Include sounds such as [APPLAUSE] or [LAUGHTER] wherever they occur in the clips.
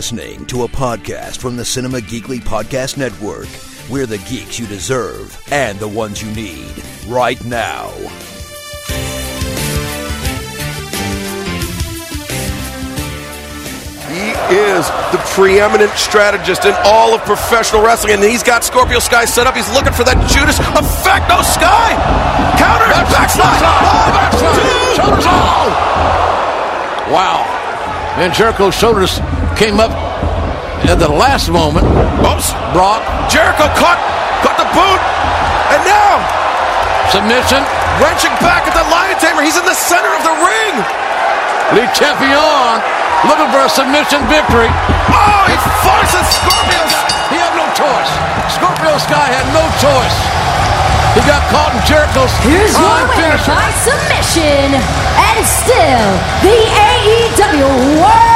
listening to a podcast from the Cinema Geekly Podcast Network. We're the geeks you deserve and the ones you need right now. He is the preeminent strategist in all of professional wrestling, and he's got Scorpio Sky set up. He's looking for that Judas effect. No Sky counter backslide. Oh, backslide. Shoulders all. Wow. And Jericho's shoulders came up at the last moment. Oops. Brock. Jericho caught caught the boot, and now Submission. wrenching back at the Lion Tamer. He's in the center of the ring. Le Champion looking for a submission victory. Oh, he forces Scorpio. He had no choice. Scorpio Sky had no choice. He got caught in Jericho's Here's your winner finisher. by submission, and still the AEW World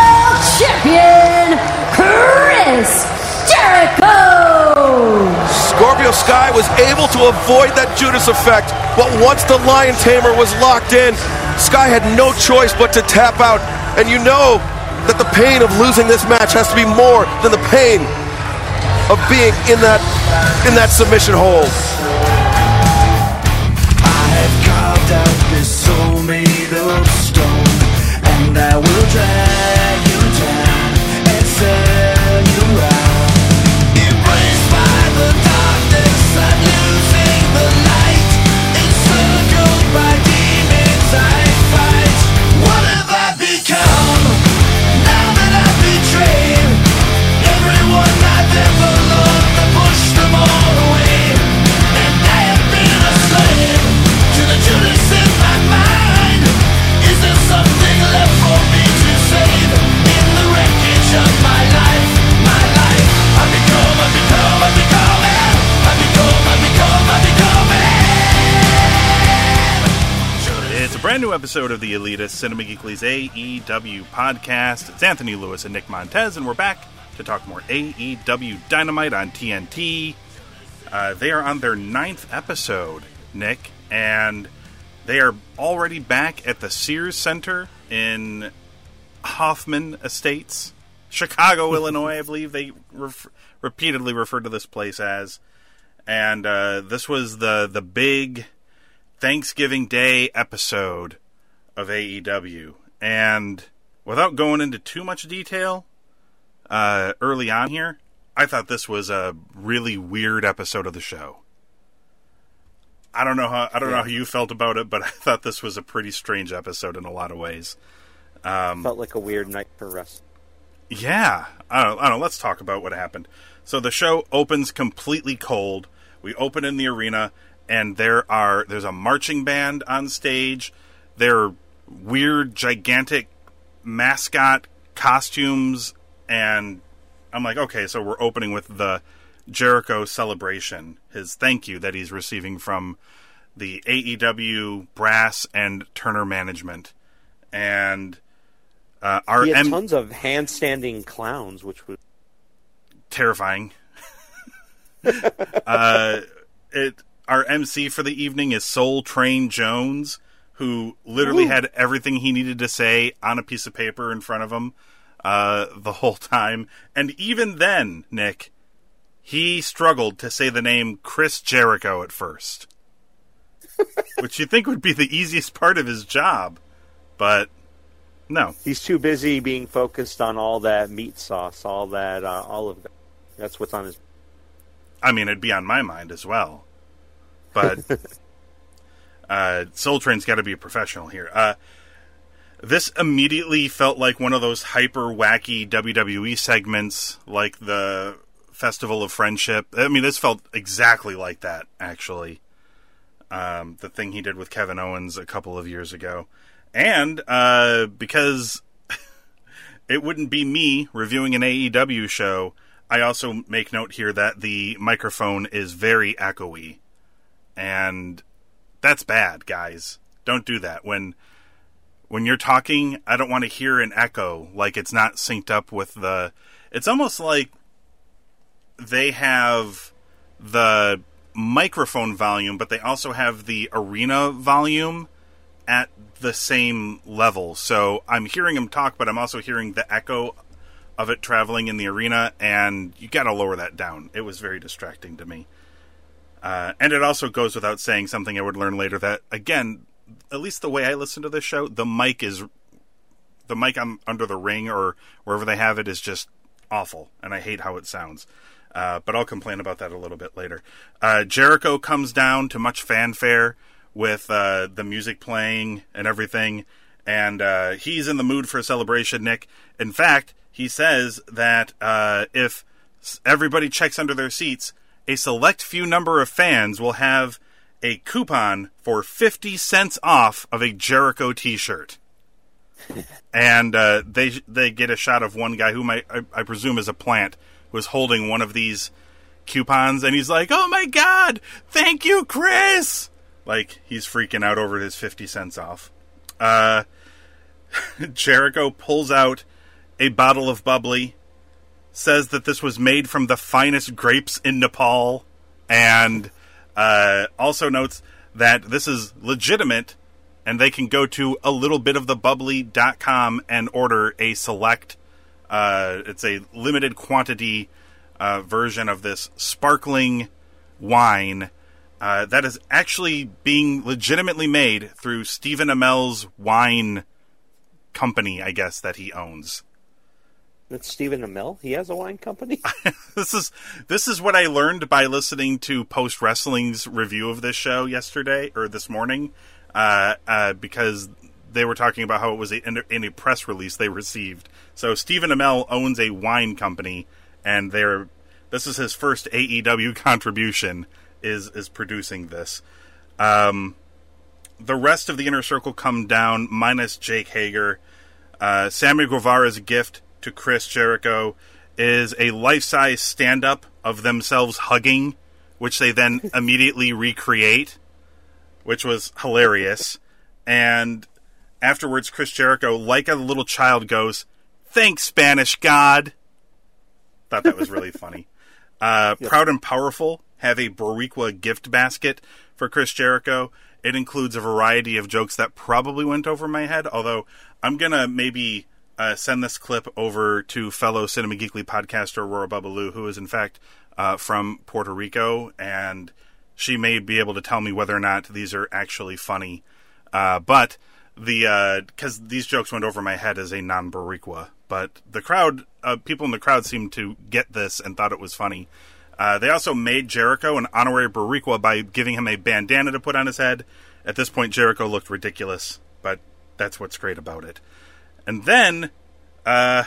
Champion, Chris Jericho. Scorpio Sky was able to avoid that Judas effect, but once the Lion Tamer was locked in, Sky had no choice but to tap out. And you know that the pain of losing this match has to be more than the pain of being in that in that submission hold. I have carved out this soul made of stone, and I will drag episode of the Elitist Cinema Geekly's AEW podcast. It's Anthony Lewis and Nick Montes, and we're back to talk more AEW Dynamite on TNT. Uh, they are on their ninth episode, Nick, and they are already back at the Sears Center in Hoffman Estates, Chicago, [LAUGHS] Illinois, I believe they ref- repeatedly refer to this place as. And uh, this was the the big Thanksgiving Day episode of AEW. And without going into too much detail, uh, early on here, I thought this was a really weird episode of the show. I don't know how I don't know how you felt about it, but [LAUGHS] I thought this was a pretty strange episode in a lot of ways. Felt like a weird night for wrestling. Yeah, I don't, I don't know. Let's talk about what happened. So the show opens completely cold. We open in the arena, and there are there's a marching band on stage. There are weird, gigantic mascot costumes, and I'm like, okay, so we're opening with the Jericho celebration, his thank you that he's receiving from the AEW brass and Turner management, and uh, our He had M- tons of handstanding clowns, which was terrifying. [LAUGHS] uh, it our MC for the evening is Soul Train Jones, who literally had everything he needed to say on a piece of paper in front of him uh, the [LAUGHS] whole time, and even then, Nick, he struggled to say the name Chris Jericho at first, [LAUGHS] which you think would be the easiest part of his job, but no. he's too busy being focused on all that meat sauce, all that uh, olive. garden. That's what's on his. I mean, it'd be on my mind as well. But [LAUGHS] uh, Soul Train's got to be a professional here. Uh, this immediately felt like one of those hyper wacky WWE segments, like the Festival of Friendship. I mean, this felt exactly like that, actually. Um, the thing he did with Kevin Owens a couple of years ago. And uh, because [LAUGHS] it wouldn't be me reviewing an AEW show, I also make note here that the microphone is very echoey. And that's bad, guys. Don't do that. When when you're talking, I don't want to hear an echo like it's not synced up with the it's almost like they have the microphone volume, but they also have the arena volume at the same level. So I'm hearing him talk, but I'm also hearing the echo of it traveling in the arena, and you got to lower that down. It was very distracting to me. Uh, and it also goes without saying something I would learn later that, again, at least the way I listen to this show, the mic is the mic on, under the ring or wherever they have it is just awful, and I hate how it sounds. Uh, but I'll complain about that a little bit later. Uh, Jericho comes down to much fanfare with uh, the music playing and everything, and uh, he's in the mood for a celebration. Nick, in fact, he says that uh, if everybody checks under their seats, a select few number of fans will have a coupon for fifty cents off of a Jericho T-shirt [LAUGHS] and uh, they they get a shot of one guy whom I, I, I presume is a plant who is holding one of these coupons, and he's like, "Oh my god, thank you, Chris!" Like he's freaking out over his fifty cents off. Uh, [LAUGHS] Jericho pulls out a bottle of bubbly, says that this was made from the finest grapes in Nepal, and uh, also notes that this is legitimate and they can go to a little bit of the bubbly.com and order a select uh, it's a limited quantity uh, version of this sparkling wine uh, that is actually being legitimately made through Stephen Amell's wine company, I guess, that he owns. That's Stephen Amell. He has a wine company. [LAUGHS] this is this is what I learned by listening to Post Wrestling's review of this show yesterday or this morning, uh, uh, because they were talking about how it was a, in, a, press release they received. So Stephen Amell owns a wine company, and they're this is his first AEW [LAUGHS] contribution is is producing this. Um, the rest of the inner circle come down minus Jake Hager. Uh, Sammy Guevara's gift to Chris Jericho is a life size stand up of themselves hugging, which they then [LAUGHS] immediately recreate, which was hilarious. And afterwards, Chris Jericho, like a little child, goes, Thanks, Spanish God. Thought that was really funny. [LAUGHS] Uh, Proud and Powerful have a Boricua gift basket for Chris Jericho. It includes a variety of jokes that probably went over my head, although I'm going to maybe uh, send this clip over to fellow Cinema Geekly podcaster Aurora Babalu, who is in fact uh, from Puerto Rico, and she may be able to tell me whether or not these are actually funny. Uh, but the because these jokes went over my head as a non-Boricua, but the crowd, uh, people in the crowd seemed to get this and thought it was funny. Uh, they also made Jericho an honorary Boricua by giving him a bandana to put on his head. At this point, Jericho looked ridiculous, but that's what's great about it. And then, uh,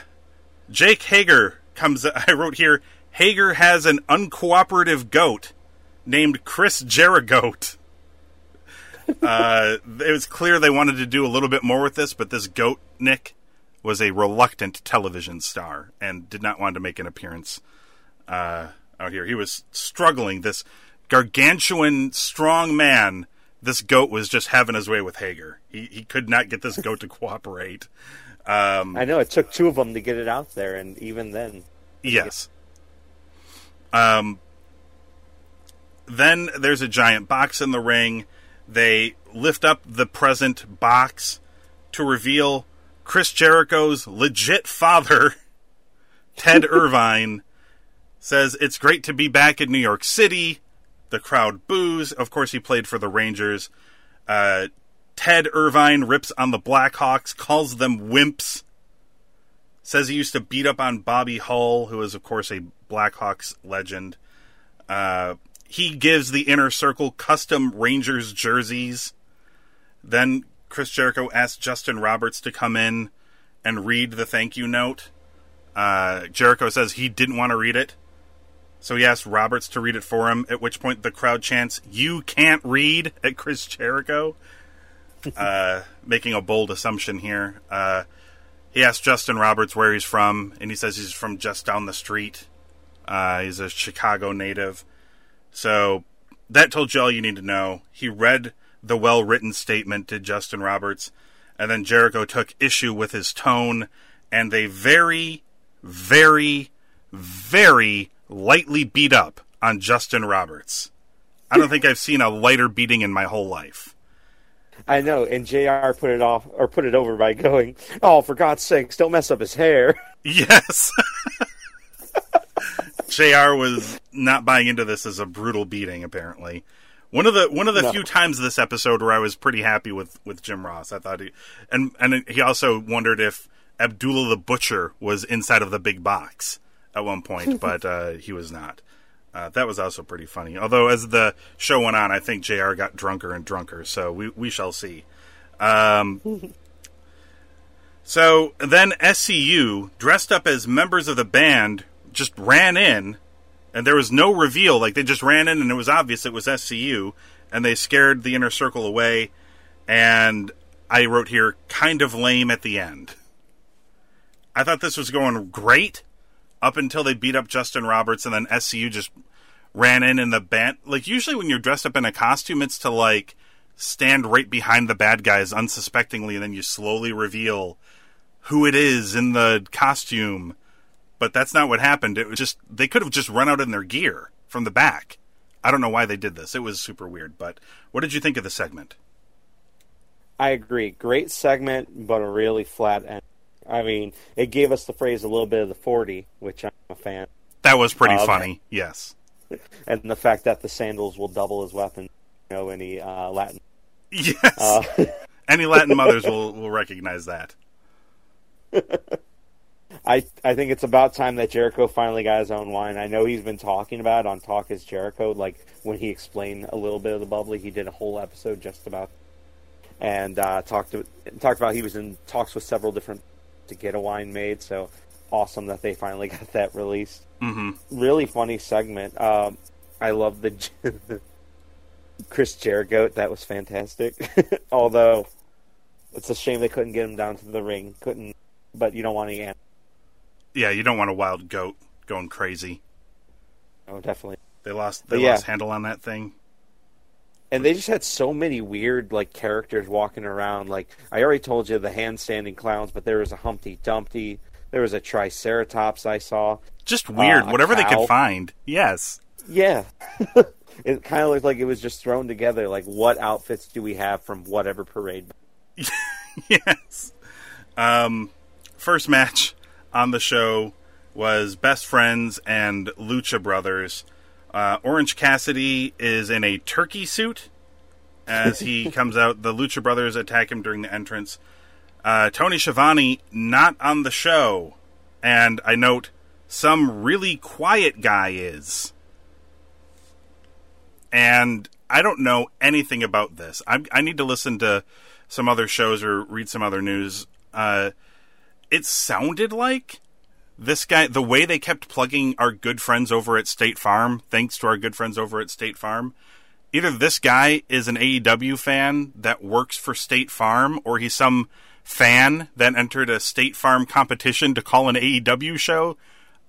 Jake Hager comes. [LAUGHS] I wrote here Hager has an uncooperative goat named Chris Jerigoat. [LAUGHS] uh, it was clear they wanted to do a little bit more with this, but this goat, Nick, was a reluctant television star and did not want to make an appearance uh, out here. He was struggling. This gargantuan, strong man. This goat was just having his way with Hager. He he could not get this goat to cooperate. Um, I know it took two of them to get it out there, and even then, Yes. Um. Then there's a giant box in the ring. They lift up the present box to reveal Chris Jericho's legit father, [LAUGHS] Ted [LAUGHS] Irvine, says it's great to be back in New York City. The crowd boos. Of course, he played for the Rangers. Uh, Ted Irvine rips on the Blackhawks, calls them wimps says he used to beat up on Bobby Hull, who is, of course, a Blackhawks legend. Uh, he gives the inner circle custom Rangers jerseys. Then Chris Jericho asks Justin Roberts to come in and read the thank you note. Uh, Jericho says he didn't want to read it, so he asked Roberts to read it for him. At which point the crowd chants, "You can't read!" at Chris Jericho, [LAUGHS] uh, making a bold assumption here. Uh, he asked Justin Roberts where he's from, and he says he's from just down the street. Uh, he's a Chicago native. So that told you all you need to know. He read the well written statement to Justin Roberts, and then Jericho took issue with his tone, and they very, very, very lightly beat up on Justin Roberts. I don't think I've seen a lighter beating in my whole life. I know, and JR put it off or put it over by going, "Oh, for God's sakes, don't mess up his hair." [LAUGHS] Yes. JR was not buying into this as a brutal beating apparently. One of the one of the No. few times of this episode where I was pretty happy with with Jim Ross. I thought he and and he also wondered if Abdullah the Butcher was inside of the big box at one point, [LAUGHS] but uh, he was not. Uh, that was also pretty funny. Although as the show went on, I think JR got drunker and drunker, so we we shall see. Um, so then SCU, dressed up as members of the band, just ran in, and there was no reveal. Like they just ran in, and it was obvious it was SCU, and they scared the inner circle away. And I wrote here, kind of lame at the end. I thought this was going great up until they beat up Justin Roberts, and then SCU just ran in in the band. Like usually when you're dressed up in a costume, it's to like stand right behind the bad guys unsuspectingly, and then you slowly reveal who it is in the costume. But that's not what happened. It was just they could have just run out in their gear from the back. I don't know why they did this. It was super weird. But what did you think of the segment? I agree. Great segment, but a really flat end. I mean, it gave us the phrase a little bit of the 40, which I'm a fan. That was pretty Um, funny. Yes. [LAUGHS] And the fact that the sandals will double as weapons. You know, any uh, Latin. Yes. Uh, [LAUGHS] Any Latin mothers will will recognize that. [LAUGHS] I I think it's about time that Jericho finally got his own wine. I know he's been talking about it on Talk is Jericho, like when he explained a little bit of the bubbly, he did a whole episode just about and uh, talked to, talked about he was in talks with several different to get a wine made. So awesome that they finally [LAUGHS] got that released. hmm Really funny segment. Um, I love the [LAUGHS] Chris Jericho. That was fantastic. [LAUGHS] Although it's a shame they couldn't get him down to the ring. Couldn't, but you don't want any. Yeah, you don't want a wild goat going crazy. Oh, definitely. They lost they yeah. lost handle on that thing. And they just had so many weird like characters walking around. Like I already told you, the handstanding clowns, but there was a Humpty Dumpty. There was a Triceratops I saw. Just weird. Uh, Whatever they cow. could find. Yes. Yeah, [LAUGHS] it kind of looked like it was just thrown together. Like, what outfits do we have from whatever parade? [LAUGHS] yes. Um, first match on the show was Best Friends and Lucha Brothers. Uh, Orange Cassidy is in a turkey suit as he [LAUGHS] comes out. The Lucha Brothers attack him during the entrance. Uh, Tony Schiavone not on the show, and I note some really quiet guy is. And I don't know anything about this. I, I need to listen to some other shows or read some other news. Uh, it sounded like this guy, the way they kept plugging our good friends over at State Farm, thanks to our good friends over at State Farm, either this guy is an AEW fan that works for State Farm, or he's some fan then entered a State Farm competition to call an AEW show.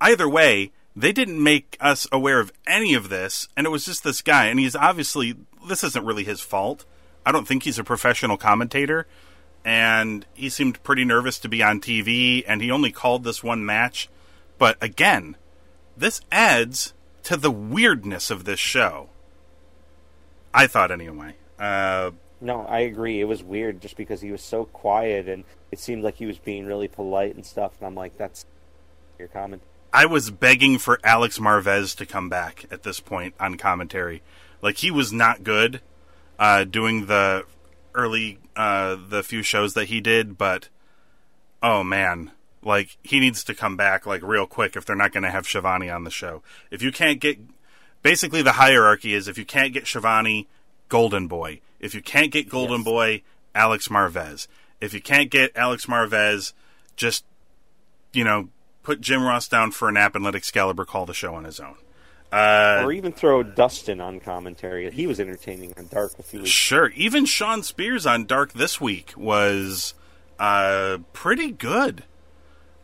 Either way, they didn't make us aware of any of this, and it was just this guy, and he's obviously, this isn't really his fault. I don't think he's a professional commentator, and he seemed pretty nervous to be on TV, and he only called this one match. But again, this adds to the weirdness of this show. I thought, anyway. Uh, No, I agree. It was weird just because he was so quiet and it seemed like he was being really polite and stuff. And I'm like, that's your comment. I was begging for Alex Marvez to come back at this point on commentary. Like he was not good uh, doing the early uh, the few shows that he did, but oh man, like he needs to come back like real quick if they're not going to have Schiavone on the show. If you can't get basically the hierarchy is if you can't get Schiavone, Golden Boy. If you can't get Golden Yes. Boy, Alex Marvez. If you can't get Alex Marvez, just you know, put Jim Ross down for a nap and let Excalibur call the show on his own. Uh, or even throw Dustin on commentary. He was entertaining on Dark a few weeks. sure. Even Shawn Spears on Dark this week was uh, pretty good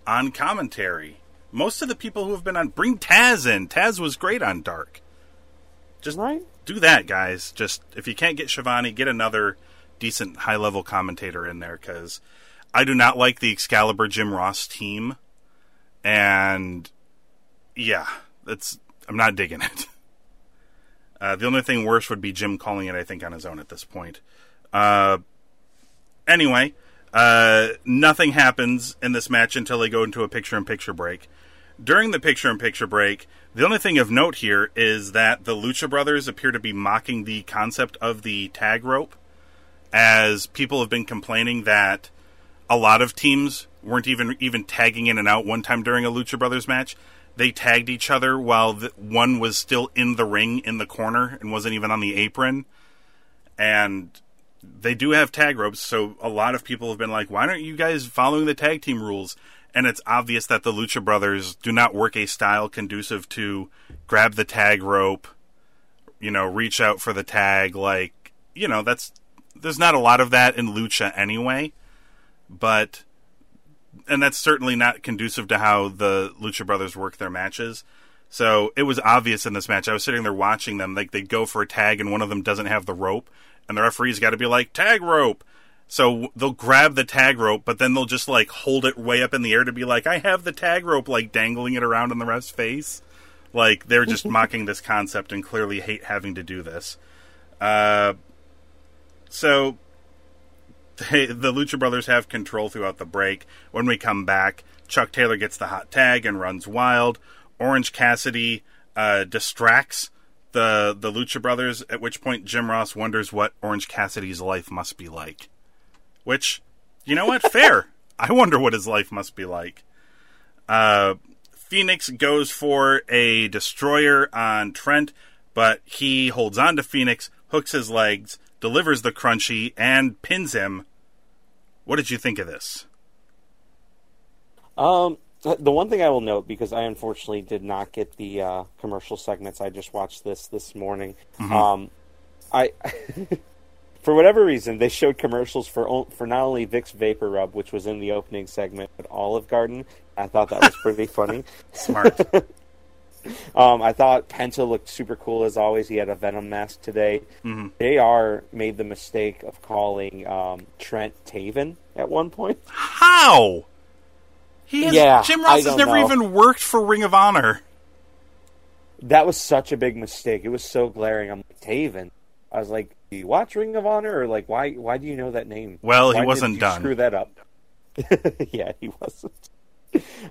on commentary. Most of the people who have been on, bring Taz in. Taz was great on Dark. Just Right? Do that, guys. Just if you can't get Schiavone, get another decent high level commentator in there because I do not like the Excalibur Jim Ross team, and yeah, that's I'm not digging it. [LAUGHS] Uh, the only thing worse would be Jim calling it, I think, on his own at this point. Uh, anyway, uh, nothing happens in this match until they go into a picture in picture break. During the picture in picture break, the only thing of note here is that the Lucha Brothers appear to be mocking the concept of the tag rope, as people have been complaining that a lot of teams weren't even even tagging in and out one time during a Lucha Brothers match. They tagged each other while the, one was still in the ring in the corner and wasn't even on the apron. And they do have tag ropes, so a lot of people have been like, "Why aren't you guys following the tag team rules?" And it's obvious that the Lucha Brothers do not work a style conducive to grab the tag rope, you know, reach out for the tag. Like, you know, that's there's not a lot of that in Lucha anyway, but and that's certainly not conducive to how the Lucha Brothers work their matches. So it was obvious in this match. I was sitting there watching them, like they'd go for a tag and one of them doesn't have the rope, and the referee's got to be like tag rope. So they'll grab the tag rope, but then they'll just like hold it way up in the air to be like, I have the tag rope, like dangling it around in the ref's face. Like they're just [LAUGHS] mocking this concept and clearly hate having to do this. Uh, so they, the Lucha Brothers have control throughout the break. When we come back, Chuck Taylor gets the hot tag and runs wild. Orange Cassidy uh, distracts the the Lucha Brothers. At which point, Jim Ross wonders what Orange Cassidy's life must be like. Which, you know what? Fair. [LAUGHS] I wonder what his life must be like. Uh, Fenix goes for a destroyer on Trent, but he holds on to Fenix, hooks his legs, delivers the crunchy, and pins him. What did you think of this? Um, the one thing I will note because I unfortunately did not get the uh, commercial segments. I just watched this this morning. Um, I. [LAUGHS] For whatever reason, they showed commercials for for not only Vicks Vapor Rub, which was in the opening segment, but Olive Garden. I thought that was pretty funny. [LAUGHS] Smart. [LAUGHS] Um, I thought Penta looked super cool as always. He had a Venom mask today. Mhm. JR made the mistake of calling um, Trent Taven at one point. How? He has, Yeah, Jim Ross has never know. even worked for Ring of Honor. That was such a big mistake. It was so glaring. I'm like, Taven. I was like, you watch Ring of Honor or like why why do you know that name? Well, he Why did wasn't done. Screw that up. [LAUGHS] yeah, he wasn't.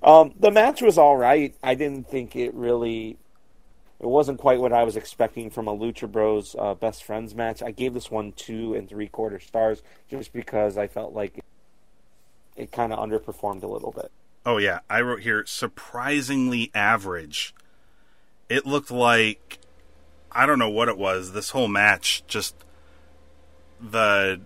Um, the match was all right. I didn't think it really. It wasn't quite what I was expecting from a Lucha Bros uh, best friends match. I gave this one two and three quarter stars just because I felt like it, it kind of underperformed a little bit. Oh yeah, I wrote here surprisingly average. It looked like I don't know what it was. This whole match just the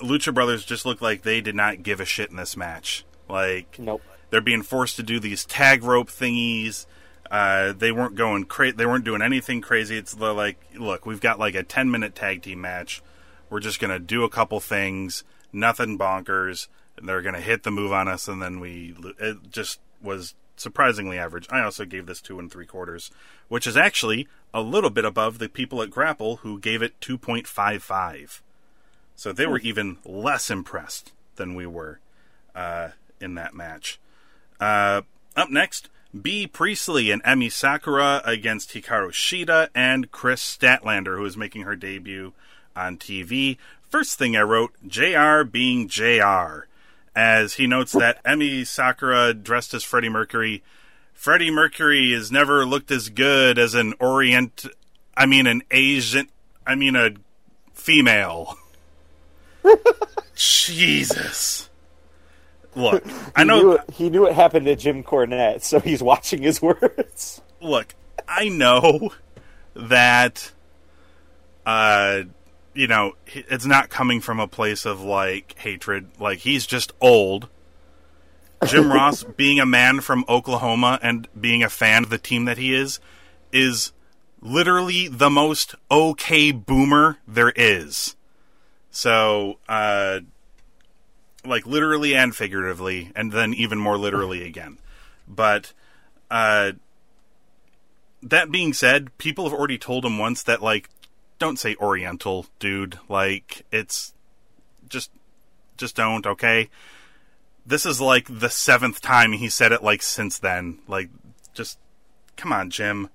Lucha Brothers just looked like they did not give a shit in this match. Like Nope. they're being forced to do these tag rope thingies. Uh, they weren't going cra- They weren't doing anything crazy. It's the, like, look, we've got like a ten minute tag team match. We're just gonna do a couple things, nothing bonkers. And they're gonna hit the move on us, and then we. lo- It just was surprisingly average. I also gave this two and three quarters, which is actually a little bit above the people at Grapple who gave it two point five five. So they were even less impressed than we were uh, in that match. Uh, up next, Bea Priestley and Emi Sakura against Hikaru Shida and Kris Statlander, who is making her debut on TV. First thing I wrote, JR being JR, as he notes that Emi Sakura dressed as Freddie Mercury. Freddie Mercury has never looked as good as an Orient, I mean, an Asian, I mean, a female. [LAUGHS] Jesus. Look, I know. knew it, he knew it happened to Jim Cornette, so he's watching his words. look, I know that, uh, you know, it's not coming from a place of like hatred. Like he's just old. Jim Ross, being a man from Oklahoma and being a fan of the team that he is, is literally the most okay boomer there is. So, uh, like literally and figuratively, and then even more literally again. But, uh, that being said, people have already told him once that like, don't say Oriental, dude. Like, it's just, just don't. Okay. This is like the seventh time he said it. Like since then, like, just come on, Jim.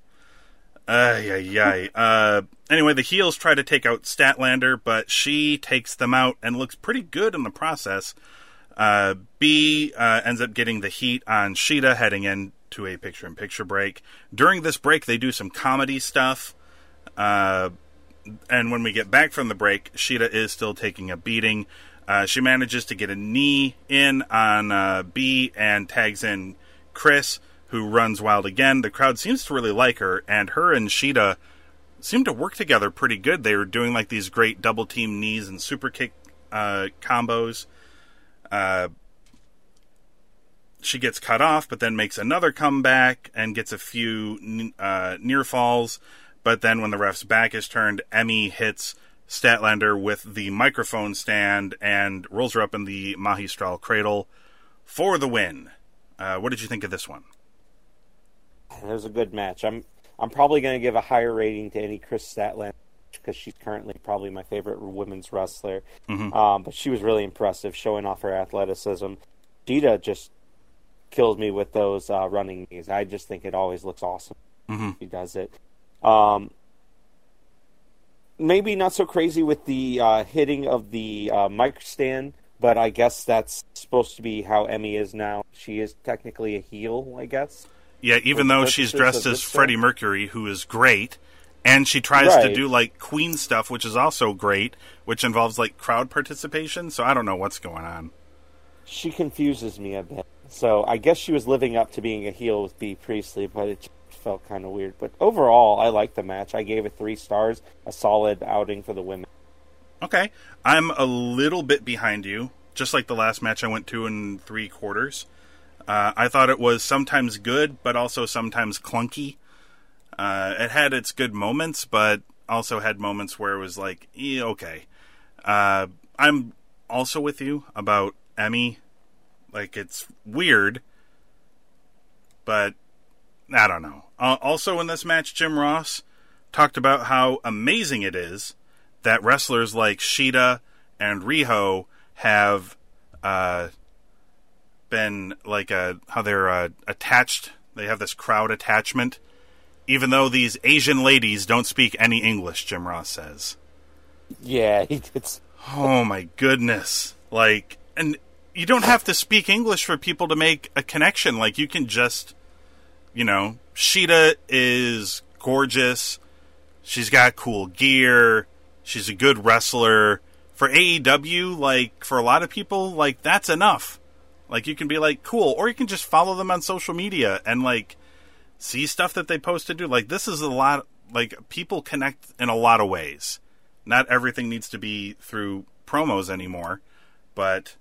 Uh, yeah, yeah. Uh, anyway, the heels try to take out Statlander, but she takes them out and looks pretty good in the process. Uh, Bea uh, ends up getting the heat on Shida heading into a picture in picture break. During this break, they do some comedy stuff. Uh, and when we get back from the break, Shida is still taking a beating. Uh, she manages to get a knee in on uh, Bea and tags in Kris, who runs wild again. The crowd seems to really like her, and her and Shida seem to work together pretty good. They were doing like these great double team knees and super kick uh, combos. Uh, she gets cut off, but then makes another comeback and gets a few uh, near falls. But then when the ref's back is turned, Emi hits Statlander with the microphone stand and rolls her up in the Magistral cradle for the win. Uh, what did you think of this one? It was a good match. I'm I'm probably going to give a higher rating to any Kris Statlander because she's currently probably my favorite women's wrestler. Mhm. Um, but she was really impressive, showing off her athleticism. Shida just kills me with those uh, running knees. I just think it always looks awesome. Mhm. She does it. Um, maybe not so crazy with the uh, hitting of the uh, mic stand, but I guess that's supposed to be how Emi is now. She is technically a heel, I guess. Yeah, even though she's dressed as Freddie show. Mercury, who is great, and she tries to do like Queen stuff, which is also great, which involves like crowd participation. So I don't know what's going on. She confuses me a bit. So I guess she was living up to being a heel with Bea Priestley, but it just felt kind of weird. But overall, I liked the match. I gave it three stars. A solid outing for the women. Okay, I'm a little bit behind you, just like the last match I went to in three quarters. Uh, I thought it was sometimes good, but also sometimes clunky. Uh, it had its good moments, but also had moments where it was like, okay. Uh, I'm also with you about Emi. Like, it's weird, but I don't know. Uh, also, in this match, Jim Ross talked about how amazing it is that wrestlers like Shida and Riho have uh, been like a how they're uh, attached. They have this crowd attachment, even though these Asian ladies don't speak any English. Jim Ross says. Yeah, it's Oh my goodness! Like, and you don't have to speak English for people to make a connection. Like, you can just, you know, Shida is gorgeous. She's got cool gear. She's a good wrestler. For AEW, like, for a lot of people, like, that's enough. Like, you can be like, cool. Or you can just follow them on social media and, like, see stuff that they post to do. Like, this is a lot, like, people connect in a lot of ways. Not everything needs to be through promos anymore, but,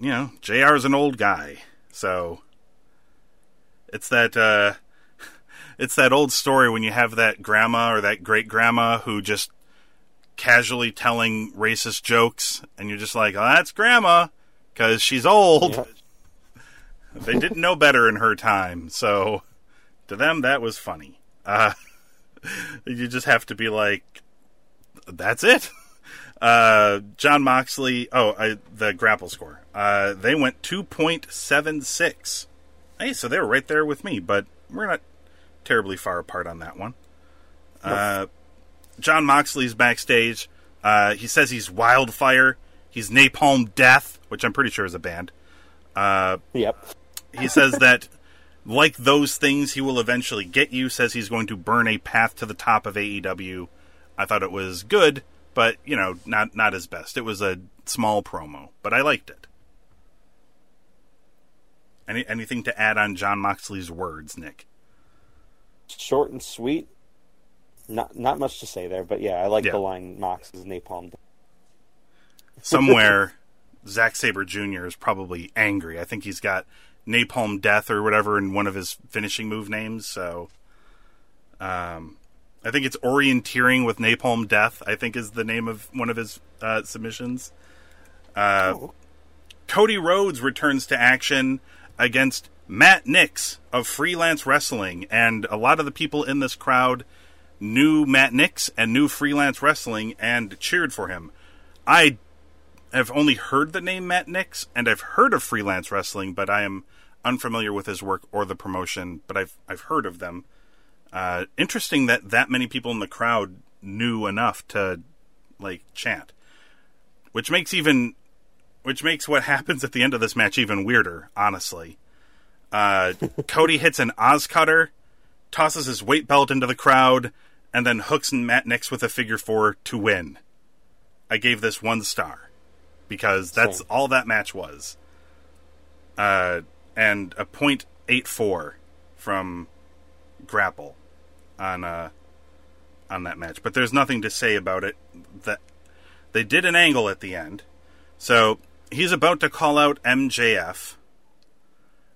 you know, JR is an old guy. So, it's that, uh, [LAUGHS] it's that old story when you have that grandma or that great grandma who just casually telling racist jokes, and you're just like, oh, that's grandma, because she's old. Yeah. [LAUGHS] They didn't know better in her time, so to them that was funny. Uh, [LAUGHS] you just have to be like, that's it. Uh, Jon Moxley. Oh, I, the grapple score. Uh, they went two point seven six. Hey, so they were right there with me, but we're not terribly far apart on that one. Uh, Jon Moxley's backstage. Uh, he says he's Wildfire. He's Napalm Death, which I'm pretty sure is a band. Uh, yep. he says [LAUGHS] that, like those things, he will eventually get you. Says he's going to burn a path to the top of AEW. I thought it was good, but you know, not not his best. It was a small promo, but I liked it. Any anything to add on Jon Moxley's words, Nick? Short and sweet. Not not much to say there, but yeah, I like Yeah. the line Mox is napalm. Somewhere, [LAUGHS] Zack Sabre Jr. is probably angry. I think he's got Napalm Death or whatever in one of his finishing move names. So, um, I think it's Orienteering with Napalm Death. I think is the name of one of his uh, submissions. Uh, Cody Rhodes returns to action against Matt Knicks of Freelance Wrestling, and a lot of the people in this crowd knew Matt Knicks and knew Freelance Wrestling and cheered for him. I have only heard the name Matt Nix, and I've heard of Freelance Wrestling, but I am unfamiliar with his work or the promotion. But I've I've heard of them. Uh, interesting that that many people in the crowd knew enough to like chant, which makes even which makes what happens at the end of this match even weirder. Honestly, uh, [LAUGHS] Cody hits an Oz cutter, tosses his weight belt into the crowd, and then hooks and Matt Knicks with a figure four to win. I gave this one star because that's Same. all that match was. Uh, and a point eight four from Grapple on uh, on that match. But there's nothing to say about it. That they did an angle at the end, so he's about to call out MJF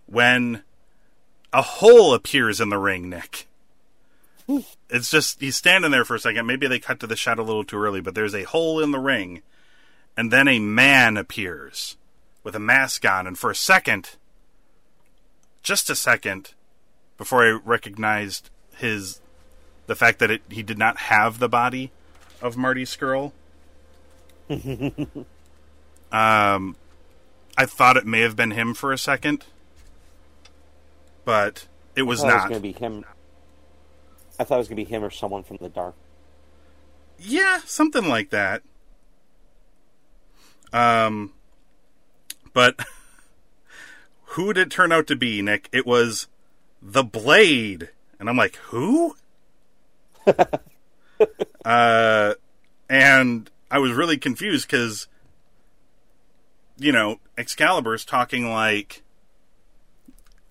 when a hole appears in the ring. Nick. It's just he's standing there for a second. Maybe they cut to the shot a little too early, but there's a hole in the ring, and then a man appears with a mask on, and for a second, just a second, before I recognized his the fact that it, he did not have the body of Marty Scurll. [LAUGHS] um, I thought it may have been him for a second, but it was I thought it was not. going to be him. I thought it was going to be him or someone from the dark. Yeah, something like that. Um, but [LAUGHS] who did it turn out to be, Nick? It was the Blade, and I'm like, who? [LAUGHS] uh, and I was really confused because, you know, Excalibur's talking like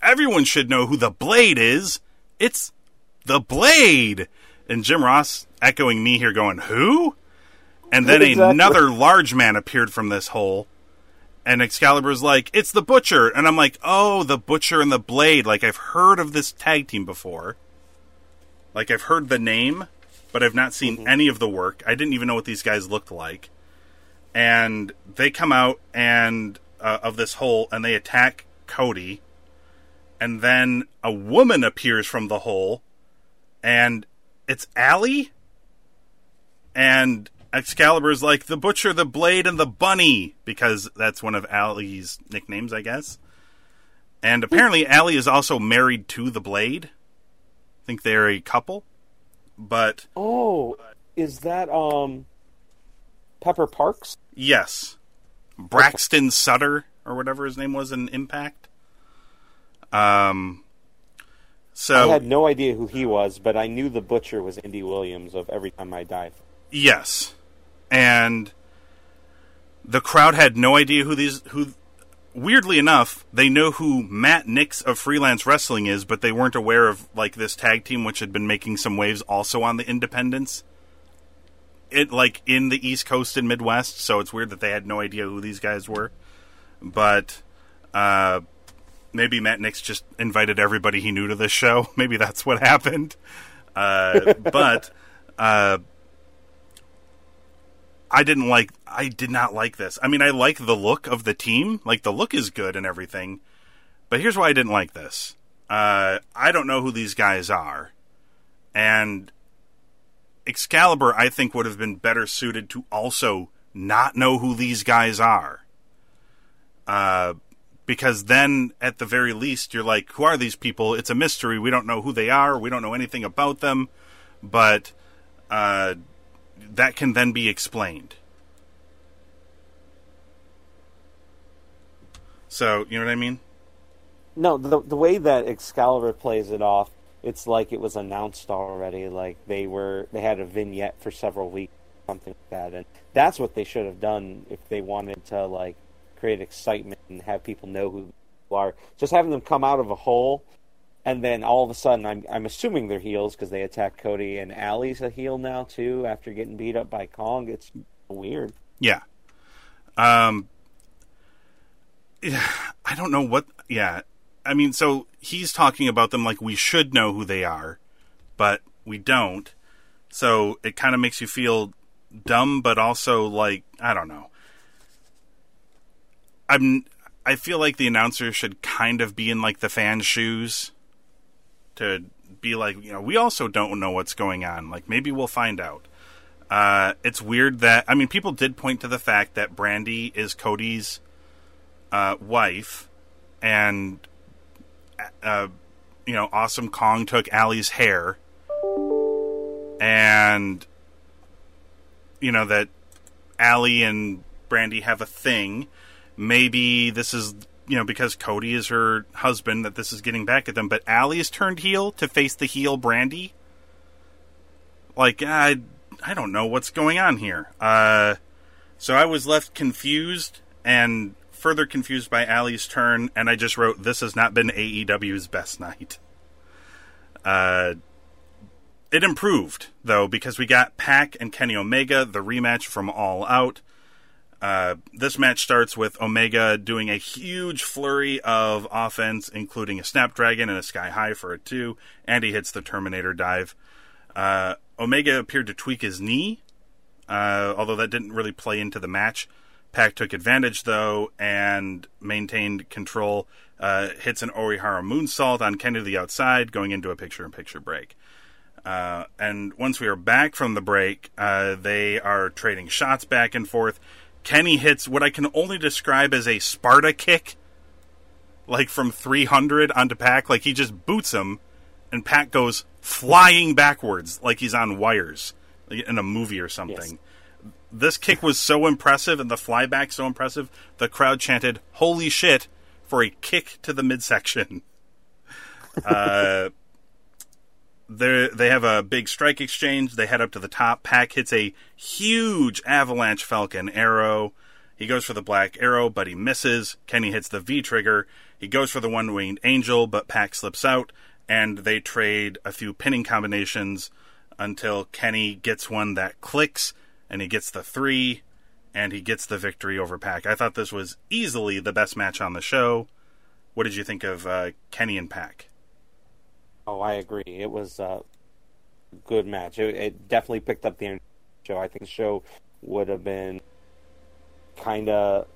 everyone should know who the Blade is. It's the Blade. And Jim Ross echoing me here, going, Who? And then Exactly. another large man appeared from this hole. And Excalibur's like, It's the Butcher. And I'm like, Oh, the Butcher and the Blade. Like, I've heard of this tag team before. Like, I've heard the name, but I've not seen mm-hmm. any of the work. I didn't even know what these guys looked like. And they come out and uh, of this hole and they attack Cody and then a woman appears from the hole, and it's Allie. And Excalibur's like the butcher, the blade, and the bunny because that's one of Allie's nicknames, I guess. And apparently, Allie is also married to the blade. I think they're a couple, but Oh, is that um Pepper Parks? Yes, Braxton Sutter or whatever his name was in Impact. Um. So I had no idea who he was, but I knew the butcher was Andy Williams of Every Time I Die. Yes, and the crowd had no idea who these who. Weirdly enough, they know who Matt Knicks of Freelance Wrestling is, but they weren't aware of like this tag team, which had been making some waves also on the independents. It like in the East Coast and Midwest, so it's weird that they had no idea who these guys were. But uh, maybe Matt Knicks just invited everybody he knew to this show. [LAUGHS] Maybe that's what happened. Uh, but uh, I didn't like. I did not like this. I mean, I like the look of the team. Like the look is good and everything. But here's why I didn't like this. Uh, I don't know who these guys are, and Excalibur, I think, would have been better suited to also not know who these guys are. Uh, because then, at the very least, you're like, who are these people? It's a mystery. We don't know who they are. We don't know anything about them. But uh, that can then be explained. So, you know what I mean? No, the the way that Excalibur plays it off, it's like it was announced already. Like they were, they had a vignette for several weeks, something like that, and that's what they should have done if they wanted to like create excitement and have people know who are. Just having them come out of a hole, and then all of a sudden, I'm I'm assuming they're heels because they attack Cody and Allie's a heel now too after getting beat up by Kong. It's weird. Yeah. Um yeah, [SIGHS] I don't know what yeah. I mean, so he's talking about them like we should know who they are, but we don't. So it kind of makes you feel dumb but also like I don't know. I'm I feel like the announcer should kind of be in like the fans' shoes to be like, you know, we also don't know what's going on. Like maybe we'll find out. Uh, it's weird that I mean, people did point to the fact that Brandi is Cody's uh, wife, and uh, you know, Awesome Kong took Allie's hair, and you know that Allie and Brandi have a thing. Maybe this is you know because Cody is her husband that this is getting back at them. But Allie is turned heel to face the heel Brandi. Like I, I don't know what's going on here. Uh, so I was left confused and further confused by Allie's turn, and I just wrote, "This has not been AEW's best night." Uh, it improved though because we got Pac and Kenny Omega, the rematch from All Out. Uh, this match starts with Omega doing a huge flurry of offense, including a Snapdragon and a Sky High for a two, and he hits the Terminator dive. Uh, Omega appeared to tweak his knee, uh, although that didn't really play into the match. Pac took advantage though and maintained control. Uh, hits an Orihara moonsault on Kenny to the outside, going into a picture-in-picture break. Uh, and once we are back from the break, uh, they are trading shots back and forth. Kenny hits what I can only describe as a Sparta kick, like from 300 onto Pac. Like he just boots him, and Pac goes flying backwards like he's on wires like in a movie or something. Yes. This kick was so impressive and the flyback so impressive, the crowd chanted, Holy shit, for a kick to the midsection. [LAUGHS] uh, they they have a big strike exchange. They head up to the top. Pac hits a huge avalanche Falcon arrow. He goes for the black arrow, but he misses. Kenny hits the V trigger. He goes for the one winged angel, but Pac slips out, and they trade a few pinning combinations until Kenny gets one that clicks, and he gets the three, and he gets the victory over Pac. I thought this was easily the best match on the show. What did you think of uh, Kenny and Pac? Oh, I agree. It was a good match. It, it definitely picked up the energy of the show. I think the show would have been kind of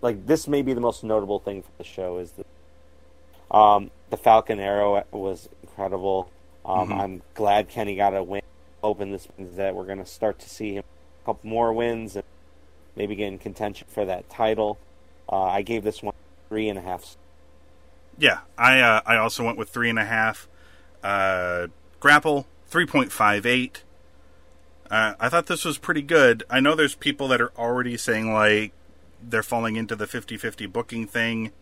like this. May be the most notable thing for the show is the um, the Falcon Arrow was incredible. Um, Mhm. I'm glad Kenny got a win. Open this means that we're going to start to see him a couple more wins and maybe get in contention for that title. Uh, I gave this one three and a half. Yeah, I uh, I also went with three and a half. Uh, grapple three point five eight. Uh, I thought this was pretty good. I know there's people that are already saying like they're falling into the 50-50 booking thing.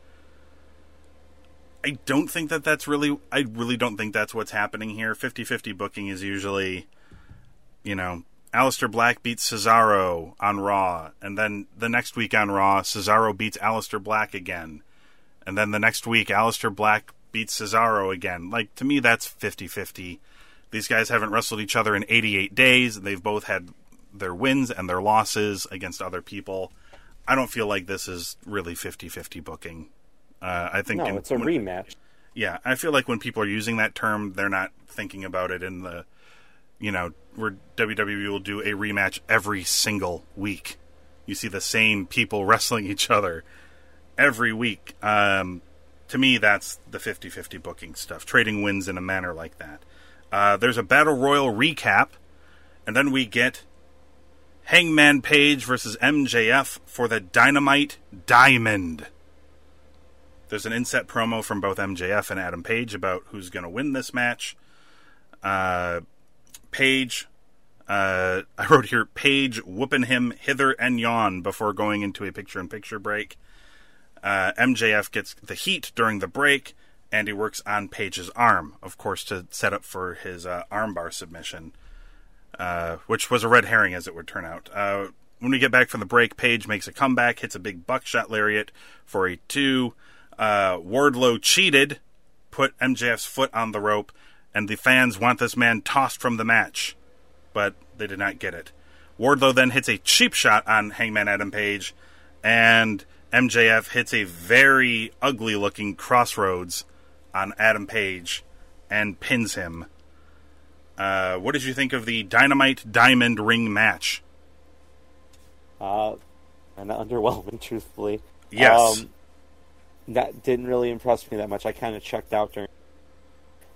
I don't think that that's really. I really don't think that's what's happening here. 50-50 booking is usually, you know, Aleister Black beats Cesaro on Raw, and then the next week on Raw, Cesaro beats Aleister Black again and then the next week Aleister Black beats Cesaro again. Like to me that's 50-50. These guys haven't wrestled each other in 88 days. They've both had their wins and their losses against other people. I don't feel like this is really 50-50 booking. Uh, I think No, in- it's a when- rematch. yeah, I feel like when people are using that term, they're not thinking about it in the, you know, where WWE will do a rematch every single week. You see the same people [LAUGHS] wrestling each other every week. Um, to me, that's the 50 50 booking stuff, trading wins in a manner like that. Uh, there's a Battle Royal recap, and then we get Hangman Page versus MJF for the Dynamite Diamond. There's an inset promo from both MJF and Adam Page about who's going to win this match. Uh, Page, uh, I wrote here, Page whooping him hither and yon before going into a picture in picture break. Uh, MJF gets the heat during the break, and he works on Page's arm, of course, to set up for his uh, armbar submission, uh, which was a red herring, as it would turn out. Uh, when we get back from the break, Page makes a comeback, hits a big buckshot lariat for a two. Uh, Wardlow cheated, put MJF's foot on the rope, and the fans want this man tossed from the match, but they did not get it. Wardlow then hits a cheap shot on Hangman Adam Page, and MJF hits a very ugly looking crossroads on Adam Page and pins him. Uh, what did you think of the Dynamite Diamond Ring match? Uh, and underwhelming, [LAUGHS] truthfully. Yes. Um, that didn't really impress me that much. I kind of checked out during.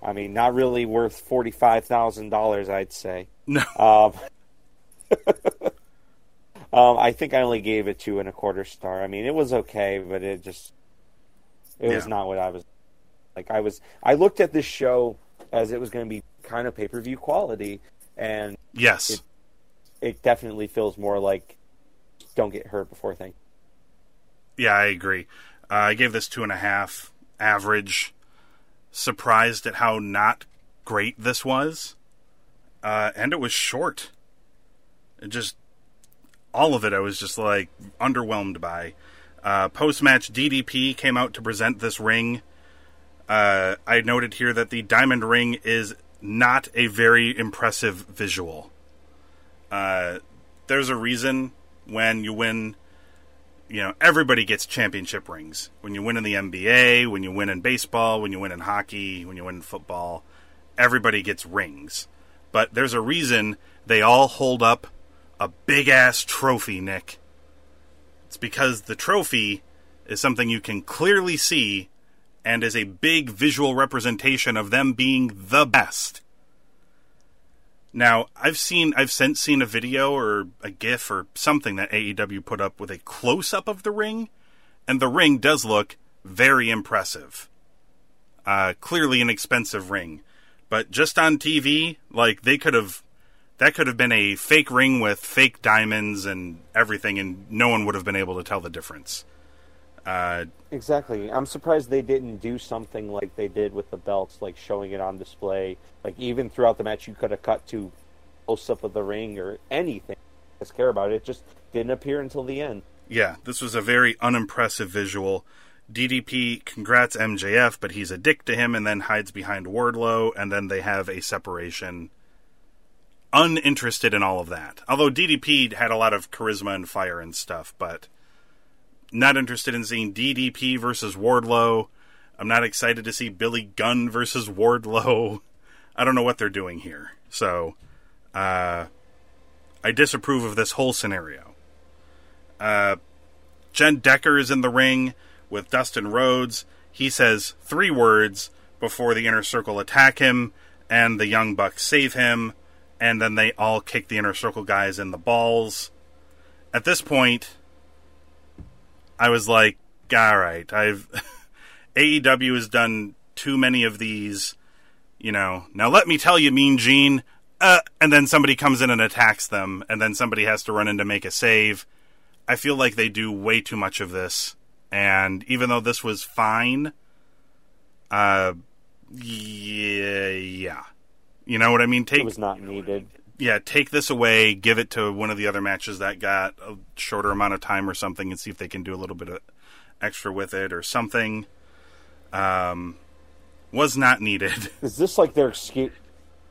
I mean, not really worth forty five thousand dollars, I'd say. No. Um, [LAUGHS] um, I think I only gave it two and a quarter star. I mean, it was okay, but it just it was not what I was like. I was I looked at this show as it was going to be kind of pay per view quality, and Yes. It- it definitely feels more like don't get hurt before thing. Yeah, I agree. Uh, I gave this two and a half average. Surprised at how not great this was, uh, and it was short. It just all of it, I was just like underwhelmed by. Uh, Post match, DDP came out to present this ring. Uh, I noted here that the diamond ring is not a very impressive visual. Uh, there's a reason when you win you know, everybody gets championship rings. When you win in the NBA, when you win in baseball, when you win in hockey, when you win in football, everybody gets rings. But there's a reason they all hold up a big ass trophy, Nick. It's because the trophy is something you can clearly see and is a big visual representation of them being the best. Now, I've seen I've since seen a video or a GIF or something that AEW put up with a close up of the ring, and the ring does look very impressive. Uh, clearly an expensive ring, but just on TV, like they could have, that could have been a fake ring with fake diamonds and everything, and no one would have been able to tell the difference. Uh, Exactly. I'm surprised they didn't do something like they did with the belts, like showing it on display. Like even throughout the match, you could have cut to close up of the ring or anything. Just care about it. It just didn't appear until the end. yeah, this was a very unimpressive visual. DDP congrats MJF, but he's a dick to him and then hides behind Wardlow, and then they have a separation. Uninterested in all of that. Although DDP had a lot of charisma and fire and stuff, but not interested in seeing DDP versus Wardlow. I'm not excited to see Billy Gunn versus Wardlow. [LAUGHS] I don't know what they're doing here. So, uh, I disapprove of this whole scenario. Uh, Jenn Decker is in the ring with Dustin Rhodes. He says three words before the inner circle attack him, and the Young Bucks save him, and then they all kick the inner circle guys in the balls. At this point, I was like, all right, I've [LAUGHS] AEW has done too many of these. You know, now let me tell you, Mean Gene. Uh, and then somebody comes in and attacks them, and then somebody has to run in to make a save. I feel like they do way too much of this, and even though this was fine, uh, yeah, yeah, you know what I mean. It Take was not needed. Yeah, take this away, give it to one of the other matches that got a shorter amount of time or something, and see if they can do a little bit of extra with it or something. Um, was not needed. [LAUGHS] Is this like their excuse?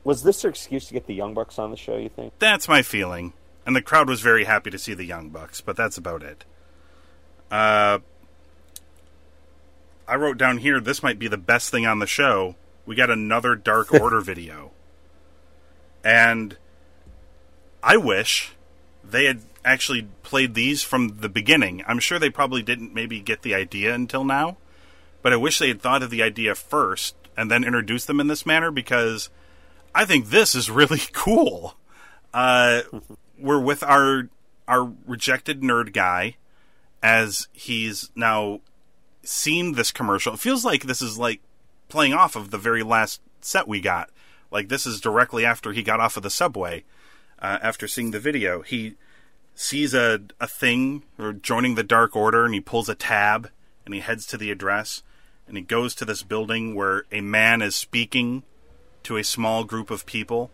Was this their excuse to get the Young Bucks on the show? You think? That's my feeling. And the crowd was very happy to see the Young Bucks, but that's about it. Uh, I wrote down here this might be the best thing on the show. We got another Dark [LAUGHS] Order video. And I wish they had actually played these from the beginning. I'm sure they probably didn't maybe get the idea until now, but I wish they had thought of the idea first and then introduced them in this manner because I think this is really [LAUGHS] cool. Uh, we're with our our rejected nerd guy as he's now seen this commercial. It feels like this is like playing off of the very last set we got. Like this is directly after he got off of the subway. Uh, after seeing the video, he sees a a thing or joining the Dark Order, and he pulls a tab and he heads to the address, and he goes to this building where a man is speaking to a small group of people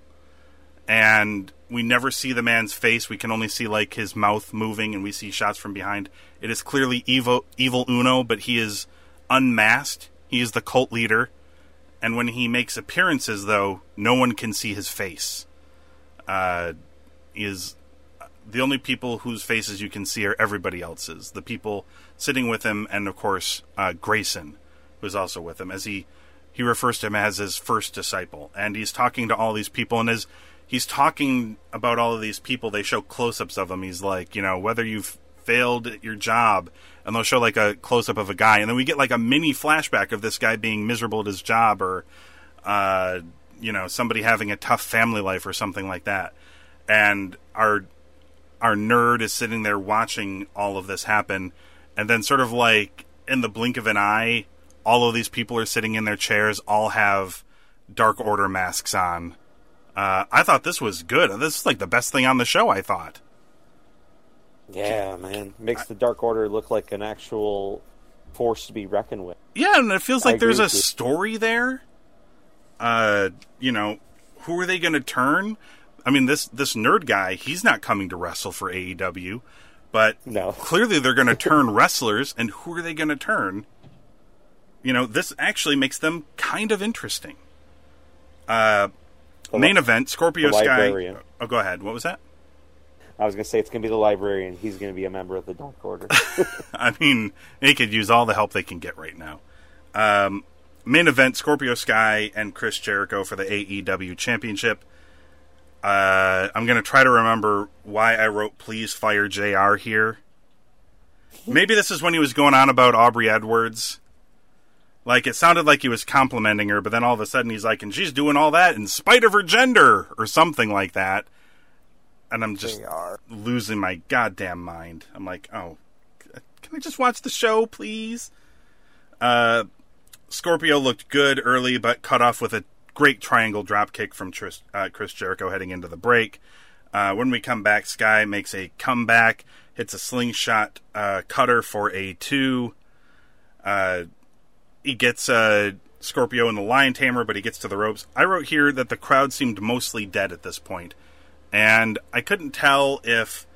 and we never see the man's face. We can only see like his mouth moving, and we see shots from behind. It is clearly evil, evil Uno, but he is unmasked. He is the cult leader, and when he makes appearances, though, no one can see his face. Uh, is the only people whose faces you can see are everybody else's. The people sitting with him, and of course uh, Grayson, who's also with him, as he he refers to him as his first disciple, and he's talking to all these people, and as he's talking about all of these people, they show close-ups of them. He's like, you know, whether you've failed at your job, and they'll show like a close-up of a guy, and then we get like a mini flashback of this guy being miserable at his job, or uh, you know, somebody having a tough family life, or something like that, and our our nerd is sitting there watching all of this happen, and then sort of like in the blink of an eye, all of these people are sitting in their chairs, all have Dark Order masks on. Uh, I thought this was good. This is like the best thing on the show. I thought. Yeah, man, makes the Dark Order look like an actual force to be reckoned with. Yeah, and it feels like there's a story there. Uh, you know, who are they going to turn? I mean, this this nerd guy, he's not coming to wrestle for AEW, but No. clearly they're going to turn [LAUGHS] wrestlers, and who are they going to turn? You know, this actually makes them kind of interesting. Uh, The main li- event: Scorpio Sky. librarian. Oh, go ahead. What was that? I was gonna say it's gonna be the librarian. He's gonna be a member of the Dark Order. [LAUGHS] I mean, they could use all the help they can get right now. Um, main event: Scorpio Sky and Chris Jericho for the AEW Championship. Uh, I'm going to try to remember why I wrote "Please fire JR." here. Maybe this is when he was going on about Aubrey Edwards. Like it sounded like he was complimenting her, but then all of a sudden he's like, "And she's doing all that in spite of her gender," or something like that. And I'm just losing my goddamn mind. I'm like, "Oh, can I just watch the show, please?" Uh, Scorpio looked good early, but cut off with a great triangle drop kick from Tris, uh, Chris Jericho heading into the break. Uh, when we come back, Sky makes a comeback, hits a slingshot uh, cutter for a two. Uh, he gets uh, Scorpio in the lion tamer, but he gets to the ropes. I wrote here that the crowd seemed mostly dead at this point, and I couldn't tell if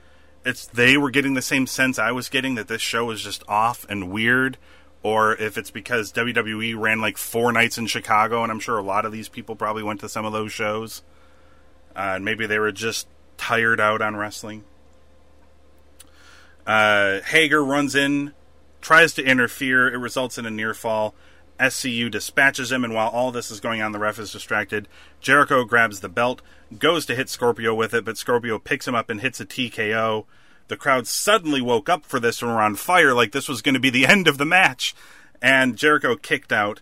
it's they were getting the same sense I was getting that this show was just off and weird, or if it's because WWE ran like four nights in Chicago, and I'm sure a lot of these people probably went to some of those shows, uh, and maybe they were just tired out on wrestling. Uh, Hager runs in, tries to interfere. It results in a near fall. SCU dispatches him, and while all this is going on, the ref is distracted. Jericho grabs the belt, goes to hit Scorpio with it, but Scorpio picks him up and hits a TKO. The crowd suddenly woke up for this and were on fire, like this was going to be the [LAUGHS] end of the match. And Jericho kicked out.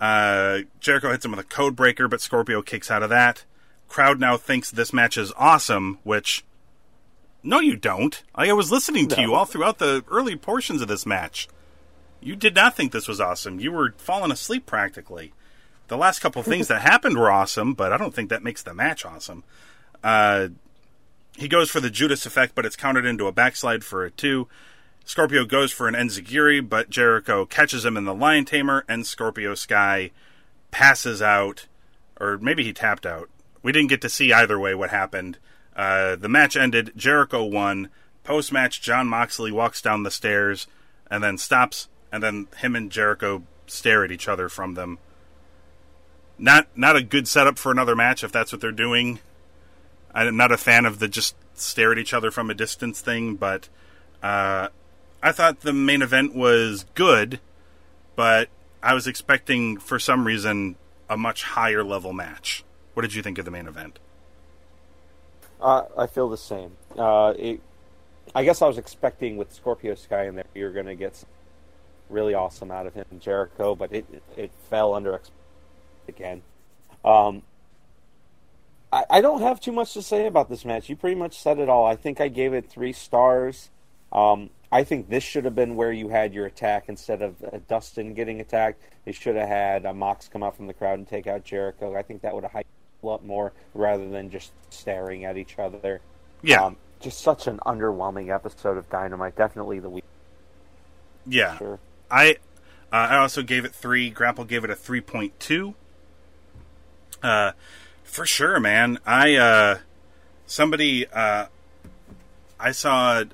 Uh, Jericho hits him with a code breaker, but Scorpio kicks out of that. Crowd now thinks this match is awesome, which no, you don't. I was listening to you all throughout the early portions of this match. You did not think this was awesome. You were falling asleep practically. The last couple things that [LAUGHS] happened were awesome, but I don't think that makes the match awesome. Uh, he goes for the Judas effect, but it's countered into a backslide for a two. Scorpio goes for an Enziguri, but Jericho catches him in the Lion Tamer, and Scorpio Sky passes out, or maybe he tapped out. We didn't get to see either way what happened. Uh, the match ended. Jericho won. Post match, Jon Moxley walks down the stairs and then stops, and then him and Jericho stare at each other from them. Not not a good setup for another match if that's what they're doing. I'm not a fan of the just stare at each other from a distance thing, but uh, I thought the main event was good, but I was expecting for some reason a much higher level match. What did you think of the main event? Uh, I feel the same. Uh, it, I guess I was expecting with Scorpio Sky in there, you're going to get really awesome out of him, Jericho, but it it fell under again. Um, I, I don't have too much to say about this match. You pretty much said it all. I think I gave it three stars. Um, I think this should have been where you had your attack instead of uh, Dustin getting attacked. They should have had uh, Mox come out from the crowd and take out Jericho. I think that would have hyped a lot more rather than just staring at each other. Yeah, Um, just such an underwhelming episode of Dynamite. Definitely the week. yeah. Sure. I uh, I also gave it three. Grapple gave it a three point two. Uh, for sure, man. I uh, somebody uh, I saw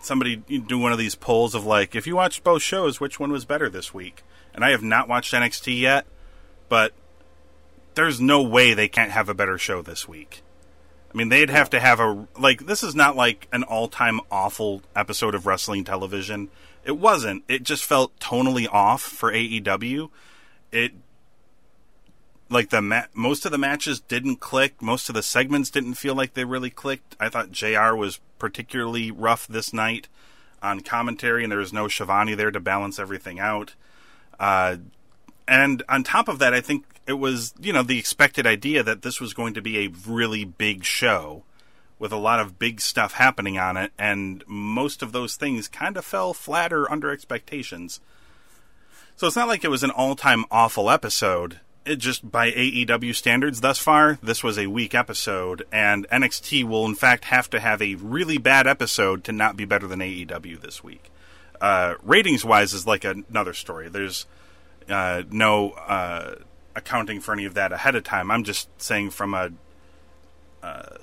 somebody do one of these polls of like, if you watched both shows, which one was better this week? And I have not watched NXT yet, but there's no way they can't have a better show this week. I mean, they'd have to have a like. This is not like an all-time awful episode of wrestling television. It wasn't. It just felt tonally off for AEW. It like the ma- most of the matches didn't click. Most of the segments didn't feel like they really clicked. I thought JR. was particularly rough this night on commentary, and there was no Schiavone there to balance everything out. Uh, and on top of that, I think it was you know the expected idea that this was going to be a really big show with a lot of big stuff happening on it, and most of those things kind of fell flat or under expectations. So it's not like it was an all-time awful episode. It just by AEW standards thus far, this was a weak episode, and NXT will in fact have to have a really bad episode to not be better than AEW this week. Uh, ratings wise is like another story. There's uh, no uh, accounting for any of that ahead of time. I'm just saying from a, uh,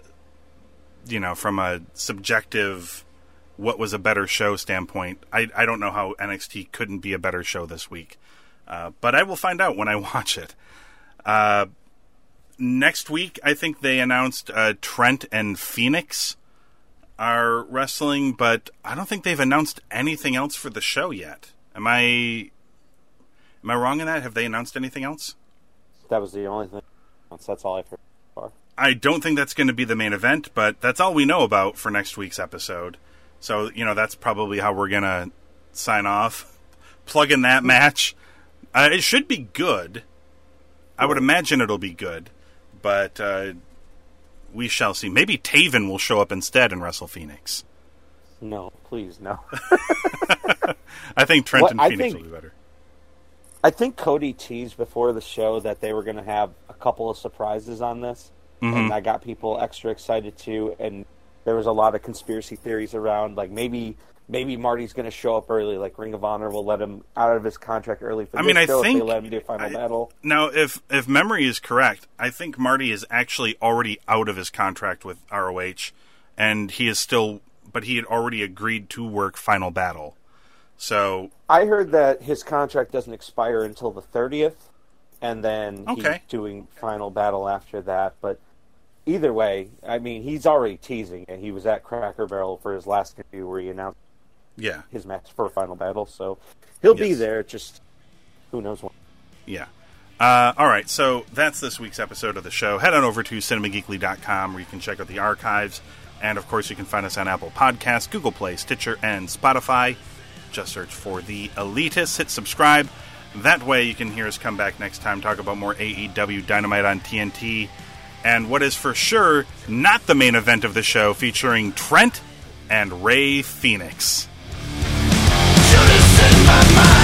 you know, from a subjective, what was a better show standpoint. I I don't know how NXT couldn't be a better show this week, uh, but I will find out when I [LAUGHS] watch it. Uh, next week, I think they announced uh, Trent and Fenix are wrestling, but I don't think they've announced anything else for the show yet. Am I am I wrong in that? Have they announced anything else? That was the only thing. That's all I've heard so far. I don't think that's going to be the main event, but that's all we know about for next week's episode. So, you know, that's probably how we're going to sign off. [LAUGHS] Plug in that match. Uh, it should be good. I would imagine it'll be good, but uh, we shall see. Maybe Taven will show up instead and wrestle Fenix. No, please, no. [LAUGHS] I think Trent What- and Fenix think- will be better. I think Cody teased before the show that they were going to have a couple of surprises on this, Mm-hmm. and I got people extra excited too. And there was a lot of conspiracy theories around, like maybe maybe Marty's going to show up early, like Ring of Honor will let him out of his contract early for I mean, I show if think- they let him do final I- battle. Now, if if memory is correct, I think Marty is actually already out of his contract with ROH, and he is still, but he had already agreed to work Final Battle. So I heard that his contract doesn't expire until the thirtieth, and then Okay. he's doing final battle after that. But either way, I mean, he's already teasing, and he was at Cracker Barrel for his last interview where he announced yeah, his match for final battle. So he'll be there. Just who knows when. yeah. Uh, all right, so that's this week's episode of the show. Head on over to cinemageekly.com where you can check out the archives. And of course, you can find us on Apple Podcasts, Google Play, Stitcher, and Spotify. Just search for The Elitists. Hit subscribe. That way, you can hear us come back next time, talk about more AEW Dynamite on TNT. And what is for sure not the main event of the show, featuring Trent and Rey Fenix in my mind.